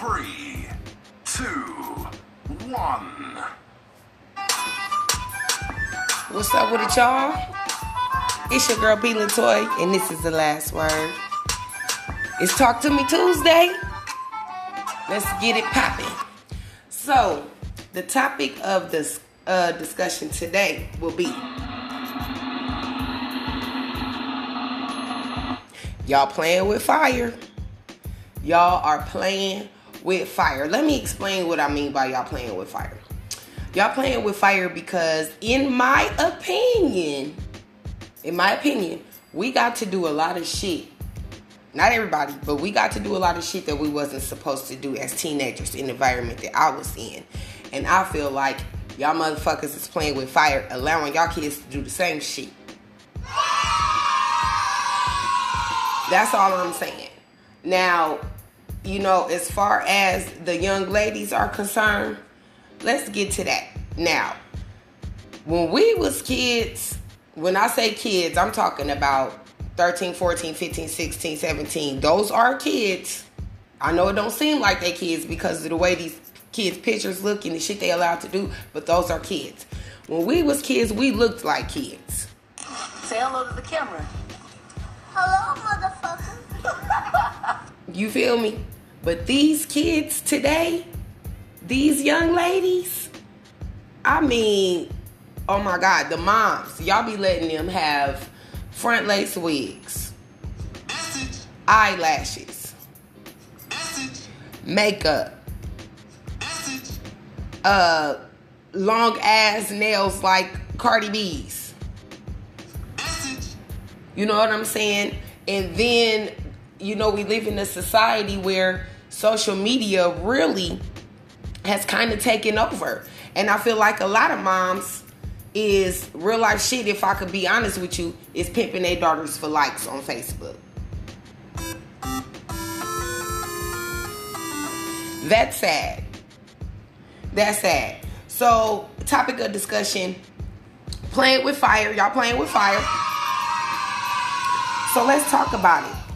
Three, two, one. What's up with it, y'all? It's your girl B Latoy, and this is the last word. It's Talk to Me Tuesday. Let's get it popping. So, the topic of this uh, discussion today will be y'all playing with fire. Y'all are playing with fire. Let me explain what I mean by y'all playing with fire. Y'all playing with fire because, in my opinion, in my opinion, we got to do a lot of shit. Not everybody, but we got to do a lot of shit that we wasn't supposed to do as teenagers in the environment that I was in. And I feel like y'all motherfuckers is playing with fire, allowing y'all kids to do the same shit. That's all I'm saying. Now, you know, as far as the young ladies are concerned, let's get to that. Now, when we was kids, when I say kids, I'm talking about 13, 14, 15, 16, 17. Those are kids. I know it don't seem like they kids because of the way these kids' pictures look and the shit they allowed to do, but those are kids. When we was kids, we looked like kids. Say hello to the camera. Hello, motherfucker. You feel me? But these kids today, these young ladies, I mean, oh my God, the moms, y'all be letting them have front lace wigs, eyelashes, makeup, uh, long ass nails like Cardi B's. You know what I'm saying? And then, you know, we live in a society where social media really has kind of taken over. And I feel like a lot of moms is real life shit, if I could be honest with you, is pimping their daughters for likes on Facebook. That's sad. That's sad. So, topic of discussion playing with fire. Y'all playing with fire. So let's talk about it.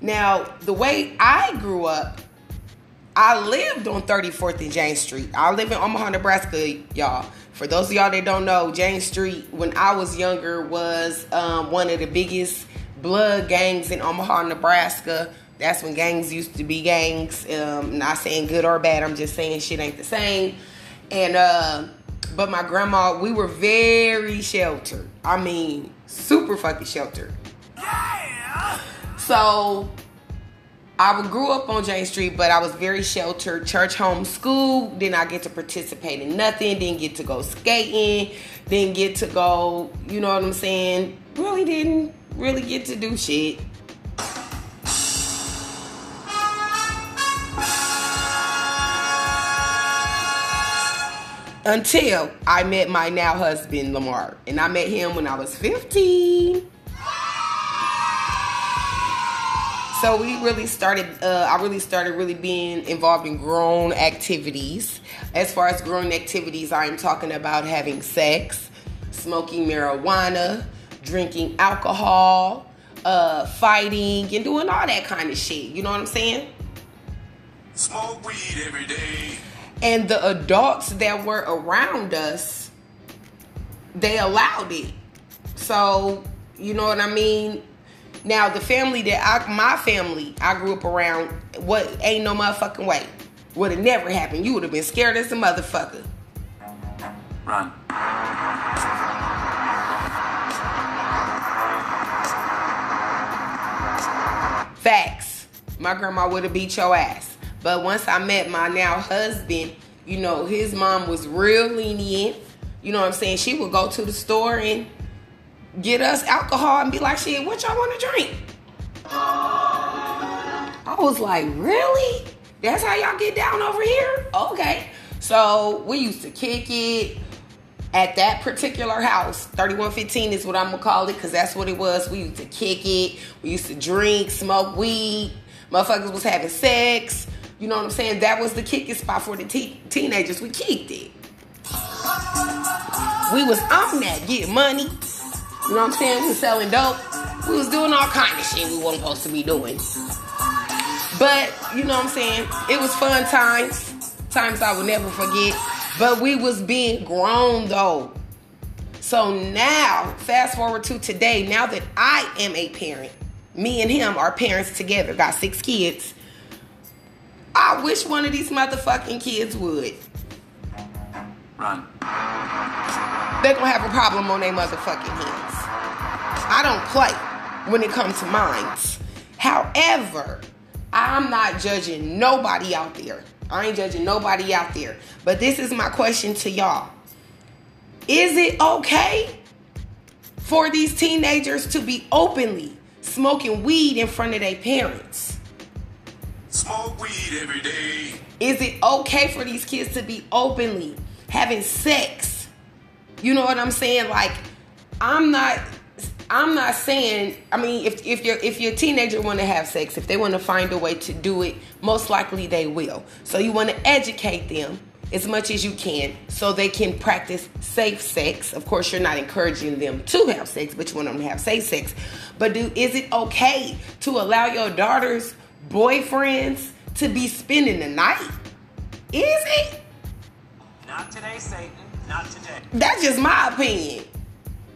Now, the way I grew up, I lived on 34th and Jane Street. I live in Omaha, Nebraska, y'all. For those of y'all that don't know, Jane Street, when I was younger, was um, one of the biggest blood gangs in Omaha, Nebraska. That's when gangs used to be gangs. Um, not saying good or bad. I'm just saying shit ain't the same. And uh, but my grandma, we were very sheltered. I mean, super fucking sheltered. So I grew up on Jane Street, but I was very sheltered, church home school. Did not get to participate in nothing. Didn't get to go skating. Didn't get to go. You know what I'm saying? Really didn't really get to do shit. Until I met my now husband Lamar, and I met him when I was 15. So we really started. Uh, I really started really being involved in grown activities. As far as grown activities, I am talking about having sex, smoking marijuana, drinking alcohol, uh, fighting, and doing all that kind of shit. You know what I'm saying? Smoke weed every day. And the adults that were around us, they allowed it. So you know what I mean. Now the family that I, my family, I grew up around, what ain't no motherfucking way would have never happened. You would have been scared as a motherfucker. Run. Facts. My grandma would have beat your ass. But once I met my now husband, you know, his mom was real lenient. You know what I'm saying? She would go to the store and get us alcohol and be like, shit, what y'all want to drink? I was like, really? That's how y'all get down over here? Okay. So we used to kick it at that particular house. 3115 is what I'm gonna call it, because that's what it was. We used to kick it, we used to drink, smoke weed, motherfuckers was having sex. You know what I'm saying? That was the kicking spot for the te- teenagers. We kicked it. We was on that, getting money. You know what I'm saying? We was selling dope. We was doing all kind of shit we wasn't supposed to be doing. But you know what I'm saying? It was fun times, times I will never forget. But we was being grown though. So now, fast forward to today, now that I am a parent, me and him are parents together, got six kids. I wish one of these motherfucking kids would. Run. They're gonna have a problem on their motherfucking hands. I don't play when it comes to minds. However, I'm not judging nobody out there. I ain't judging nobody out there. But this is my question to y'all. Is it okay for these teenagers to be openly smoking weed in front of their parents? Smoke weed every day. Is it okay for these kids to be openly having sex? You know what I'm saying? Like, I'm not I'm not saying I mean if if your if your teenager want to have sex, if they want to find a way to do it, most likely they will. So you want to educate them as much as you can so they can practice safe sex. Of course, you're not encouraging them to have sex, but you want them to have safe sex. But do is it okay to allow your daughter's boyfriends to be spending the night? Is it? Not today, Satan. Not today. That's just my opinion.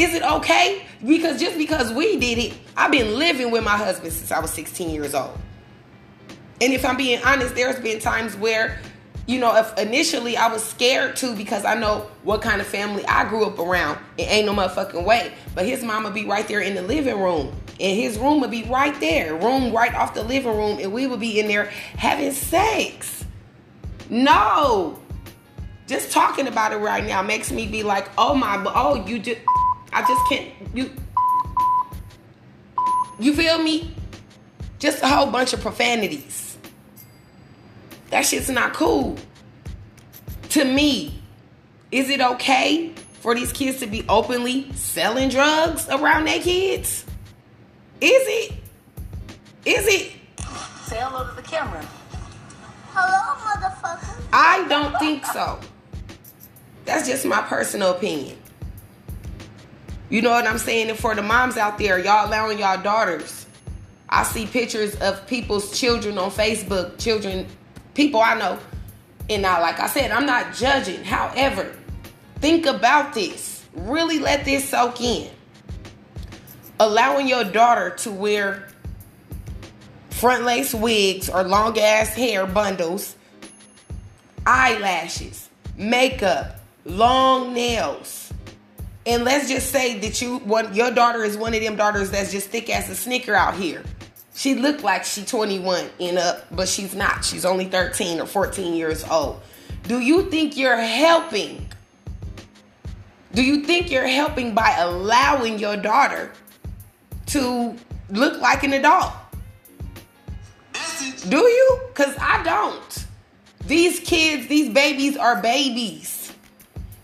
Is it okay? Because just because we did it, I've been living with my husband since I was 16 years old. And if I'm being honest, there's been times where, you know, if initially I was scared too because I know what kind of family I grew up around. It ain't no motherfucking way. But his mama be right there in the living room. And his room would be right there, room right off the living room, and we would be in there having sex. No. Just talking about it right now makes me be like, oh my, oh, you just, I just can't, you, you feel me? Just a whole bunch of profanities. That shit's not cool. To me, is it okay for these kids to be openly selling drugs around their kids? Is it? Is it? Say hello to the camera. Hello, motherfucker. I don't think so. That's just my personal opinion. You know what I'm saying? And for the moms out there, y'all allowing y'all daughters. I see pictures of people's children on Facebook, children, people I know. And now, like I said, I'm not judging. However, think about this. Really let this soak in. Allowing your daughter to wear front lace wigs or long ass hair bundles, eyelashes, makeup, long nails. And let's just say that you one your daughter is one of them daughters that's just thick as a snicker out here. She looked like she 21 and up, but she's not. She's only 13 or 14 years old. Do you think you're helping? Do you think you're helping by allowing your daughter to look like an adult? Do you? Because I don't. These kids, these babies are babies.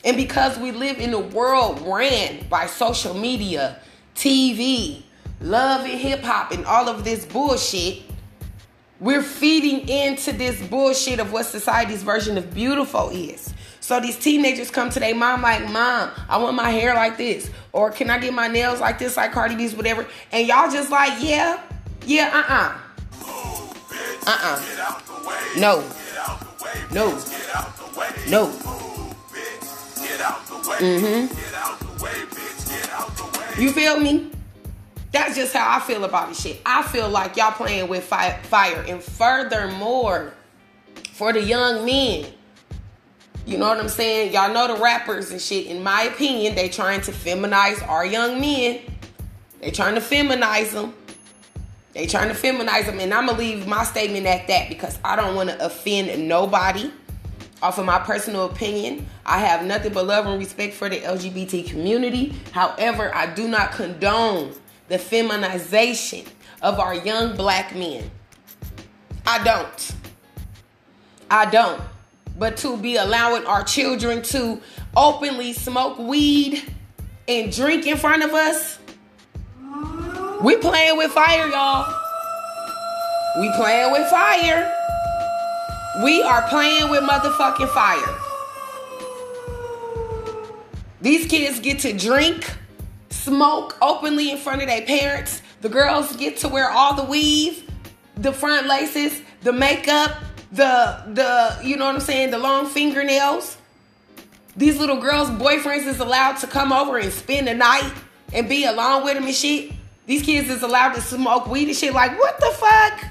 And because we live in a world ran by social media, TV, love and hip hop, and all of this bullshit, we're feeding into this bullshit of what society's version of beautiful is. So these teenagers come to their mom like, Mom, I want my hair like this. Or can I get my nails like this, like Cardi B's, whatever. And y'all just like, yeah, yeah, uh-uh. Uh-uh. No. No. No. Way. You feel me? That's just how I feel about this shit. I feel like y'all playing with fi- fire. And furthermore, for the young men, you know what I'm saying? Y'all know the rappers and shit. In my opinion, they trying to feminize our young men. They trying to feminize them. They trying to feminize them. And I'm going to leave my statement at that because I don't want to offend nobody. Off of my personal opinion, I have nothing but love and respect for the LGBT community. However, I do not condone the feminization of our young black men. I don't. I don't. But to be allowing our children to openly smoke weed and drink in front of us, we playing with fire, y'all. We playing with fire. We are playing with motherfucking fire. These kids get to drink, smoke openly in front of their parents. The girls get to wear all the weave. the front laces, the makeup, the the you know what I'm saying, the long fingernails. These little girls' boyfriends is allowed to come over and spend the night and be alone with them and shit. These kids is allowed to smoke weed and shit. Like, what the fuck?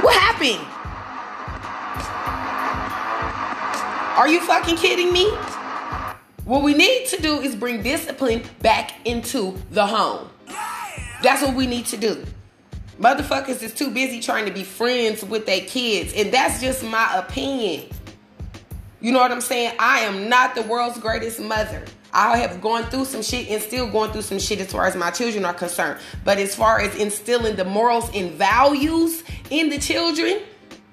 What happened? Are you fucking kidding me? What we need to do is bring discipline back into the home. That's what we need to do. Motherfuckers is too busy trying to be friends with their kids, and that's just my opinion. You know what I'm saying? I am not the world's greatest mother. I have gone through some shit and still going through some shit as far as my children are concerned. But as far as instilling the morals and values in the children,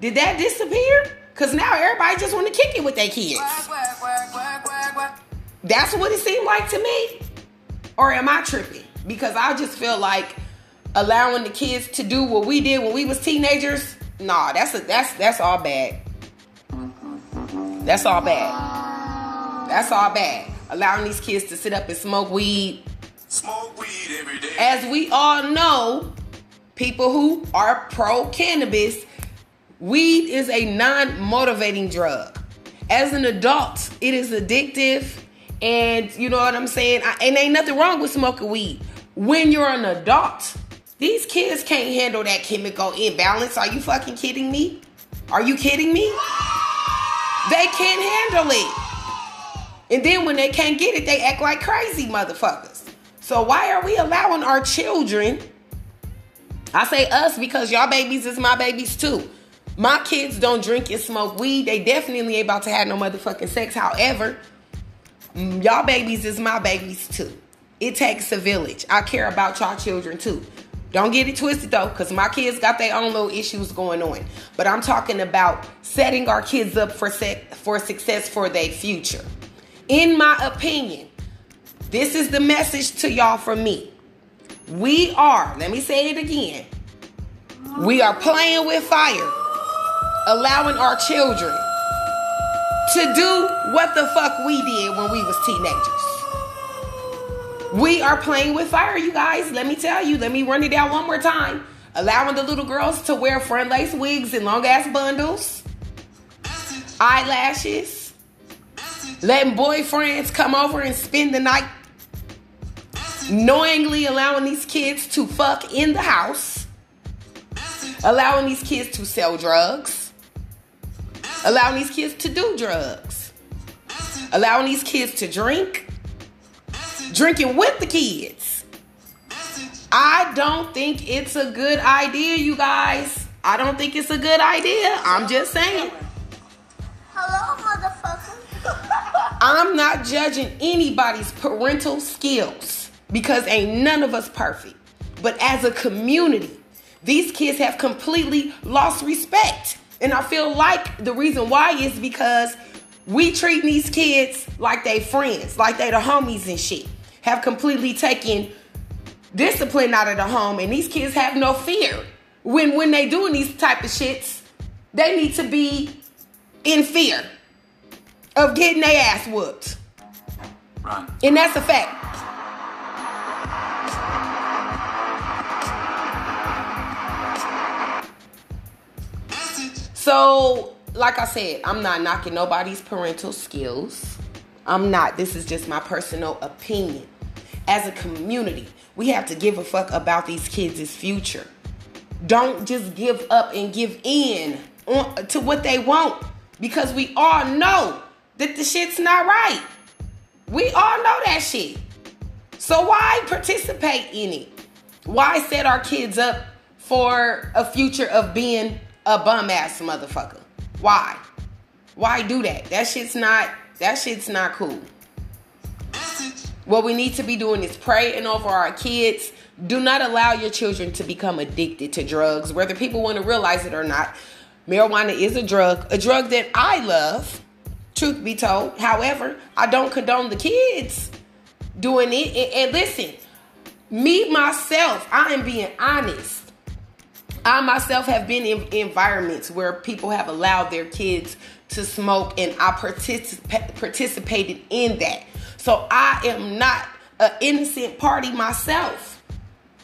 did that disappear? Cause now everybody just want to kick it with their kids. That's what it seemed like to me. Or am I tripping? Because I just feel like allowing the kids to do what we did when we was teenagers. Nah, that's a, that's that's all bad. That's all bad. That's all bad. Allowing these kids to sit up and smoke weed. Smoke weed every day. As we all know, people who are pro cannabis, weed is a non motivating drug. As an adult, it is addictive. And you know what I'm saying? I, and ain't nothing wrong with smoking weed. When you're an adult, these kids can't handle that chemical imbalance. Are you fucking kidding me? Are you kidding me? They can't handle it. And then when they can't get it, they act like crazy motherfuckers. So why are we allowing our children? I say us because y'all babies is my babies too. My kids don't drink and smoke weed. They definitely ain't about to have no motherfucking sex. However, mm, y'all babies is my babies too. It takes a village. I care about y'all children too. Don't get it twisted though, because my kids got their own little issues going on. But I'm talking about setting our kids up for sec- for success for their future. In my opinion, this is the message to y'all from me. We are, let me say it again. We are playing with fire, allowing our children to do what the fuck we did when we was teenagers. We are playing with fire, you guys. Let me tell you. Let me run it down one more time. Allowing the little girls to wear front lace wigs and long ass bundles, eyelashes, letting boyfriends come over and spend the night, knowingly allowing these kids to fuck in the house, allowing these kids to sell drugs, allowing these kids to do drugs, allowing these kids to drink drinking with the kids. I don't think it's a good idea, you guys. I don't think it's a good idea. I'm just saying. Hello. I'm not judging anybody's parental skills because ain't none of us perfect. But as a community, these kids have completely lost respect. And I feel like the reason why is because we treat these kids like they friends, like they the homies and shit. Have completely taken discipline out of the home, and these kids have no fear. When when they doing these type of shits, they need to be in fear of getting their ass whooped. Run. And that's a fact. So, like I said, I'm not knocking nobody's parental skills. I'm not. This is just my personal opinion. As a community, we have to give a fuck about these kids' future. Don't just give up and give in on, to what they want because we all know that the shit's not right. We all know that shit. So why participate in it? Why set our kids up for a future of being a bum ass motherfucker? Why? Why do that? That shit's not that shit's not cool. What we need to be doing is praying over our kids. Do not allow your children to become addicted to drugs, whether people want to realize it or not. Marijuana is a drug, a drug that I love, truth be told. However, I don't condone the kids doing it. And, listen, me myself, I am being honest. I myself have been in environments where people have allowed their kids to smoke, and I participa- participated in that. So I am not an innocent party myself.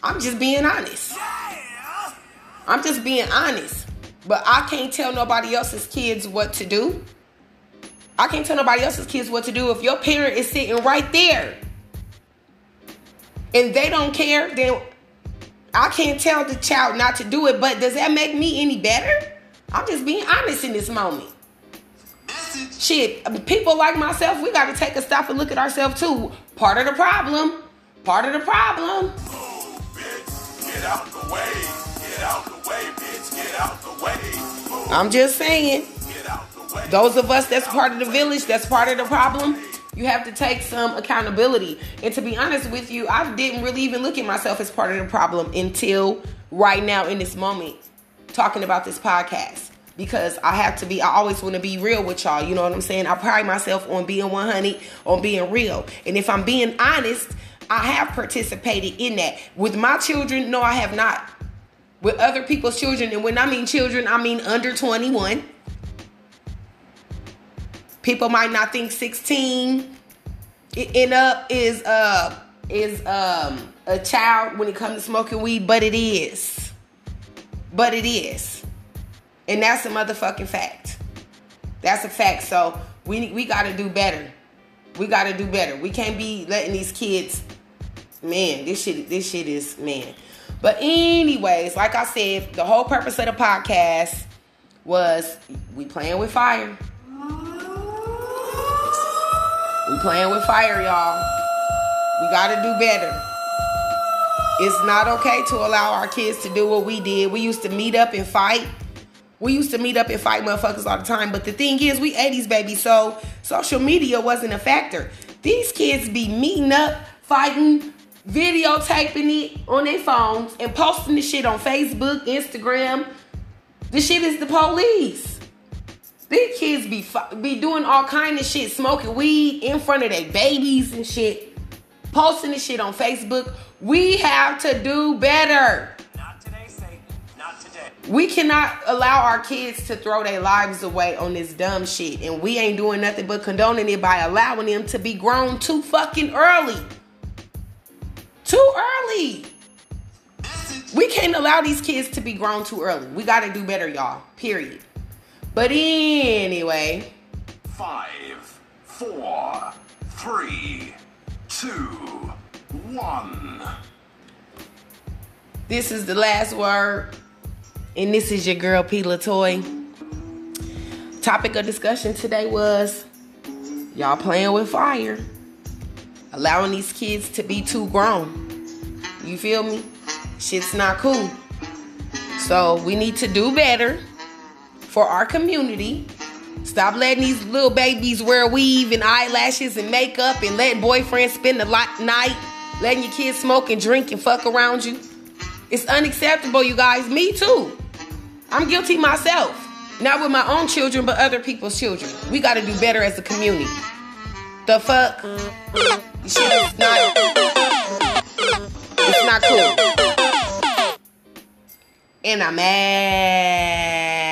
I'm just being honest. I'm just being honest. But I can't tell nobody else's kids what to do. I can't tell nobody else's kids what to do. If your parent is sitting right there and they don't care, then I can't tell the child not to do it. But does that make me any better? I'm just being honest in this moment. Shit, people like myself, we got to take a stop and look at ourselves too. Part of the problem. Part of the problem. Move, bitch. Get out the way. Get out the way, bitch. Get out the way. Move. I'm just saying. Those of us that's part of the village, that's part of the problem. You have to take some accountability. And to be honest with you, I didn't really even look at myself as part of the problem until right now in this moment, talking about this podcast. Because I have to be, I always want to be real with y'all. You know what I'm saying? I pride myself on being 100, on being real. And if I'm being honest, I have participated in that. With my children, no, I have not. With other people's children, and when I mean children, I mean under 21. People might not think 16 i- and up is uh is um a child when it comes to smoking weed, but it is. But it is. And that's a motherfucking fact. That's a fact. So we we gotta do better. We gotta do better. We can't be letting these kids man, this shit this shit is man. But anyways, like I said, the whole purpose of the podcast was we playing with fire. We playing with fire, y'all. We gotta do better. It's not okay to allow our kids to do what we did. We used to meet up and fight. We used to meet up and fight motherfuckers all the time. But the thing is, we 80s baby, so social media wasn't a factor. These kids be meeting up, fighting, videotaping it on their phones, and posting the shit on Facebook, Instagram. This shit is the police. These kids be be doing all kind of shit, smoking weed in front of their babies and shit, posting this shit on Facebook. We have to do better. Not today, Satan. Not today. We cannot allow our kids to throw their lives away on this dumb shit, and we ain't doing nothing but condoning it by allowing them to be grown too fucking early. Too early. We can't allow these kids to be grown too early. We got to do better, y'all. Period. But anyway, Five, four, three, two, one. this is the last word, and this is your girl P. Latoy. Topic of discussion today was y'all playing with fire, allowing these kids to be too grown. You feel me? Shit's not cool. So we need to do better for our community. Stop letting these little babies wear weave and eyelashes and makeup and let boyfriends spend the night letting your kids smoke and drink and fuck around you. It's unacceptable, you guys. Me too. I'm guilty myself. Not with my own children, but other people's children. We got to do better as a community. The fuck? Shit is not. It's not cool. And I'm mad.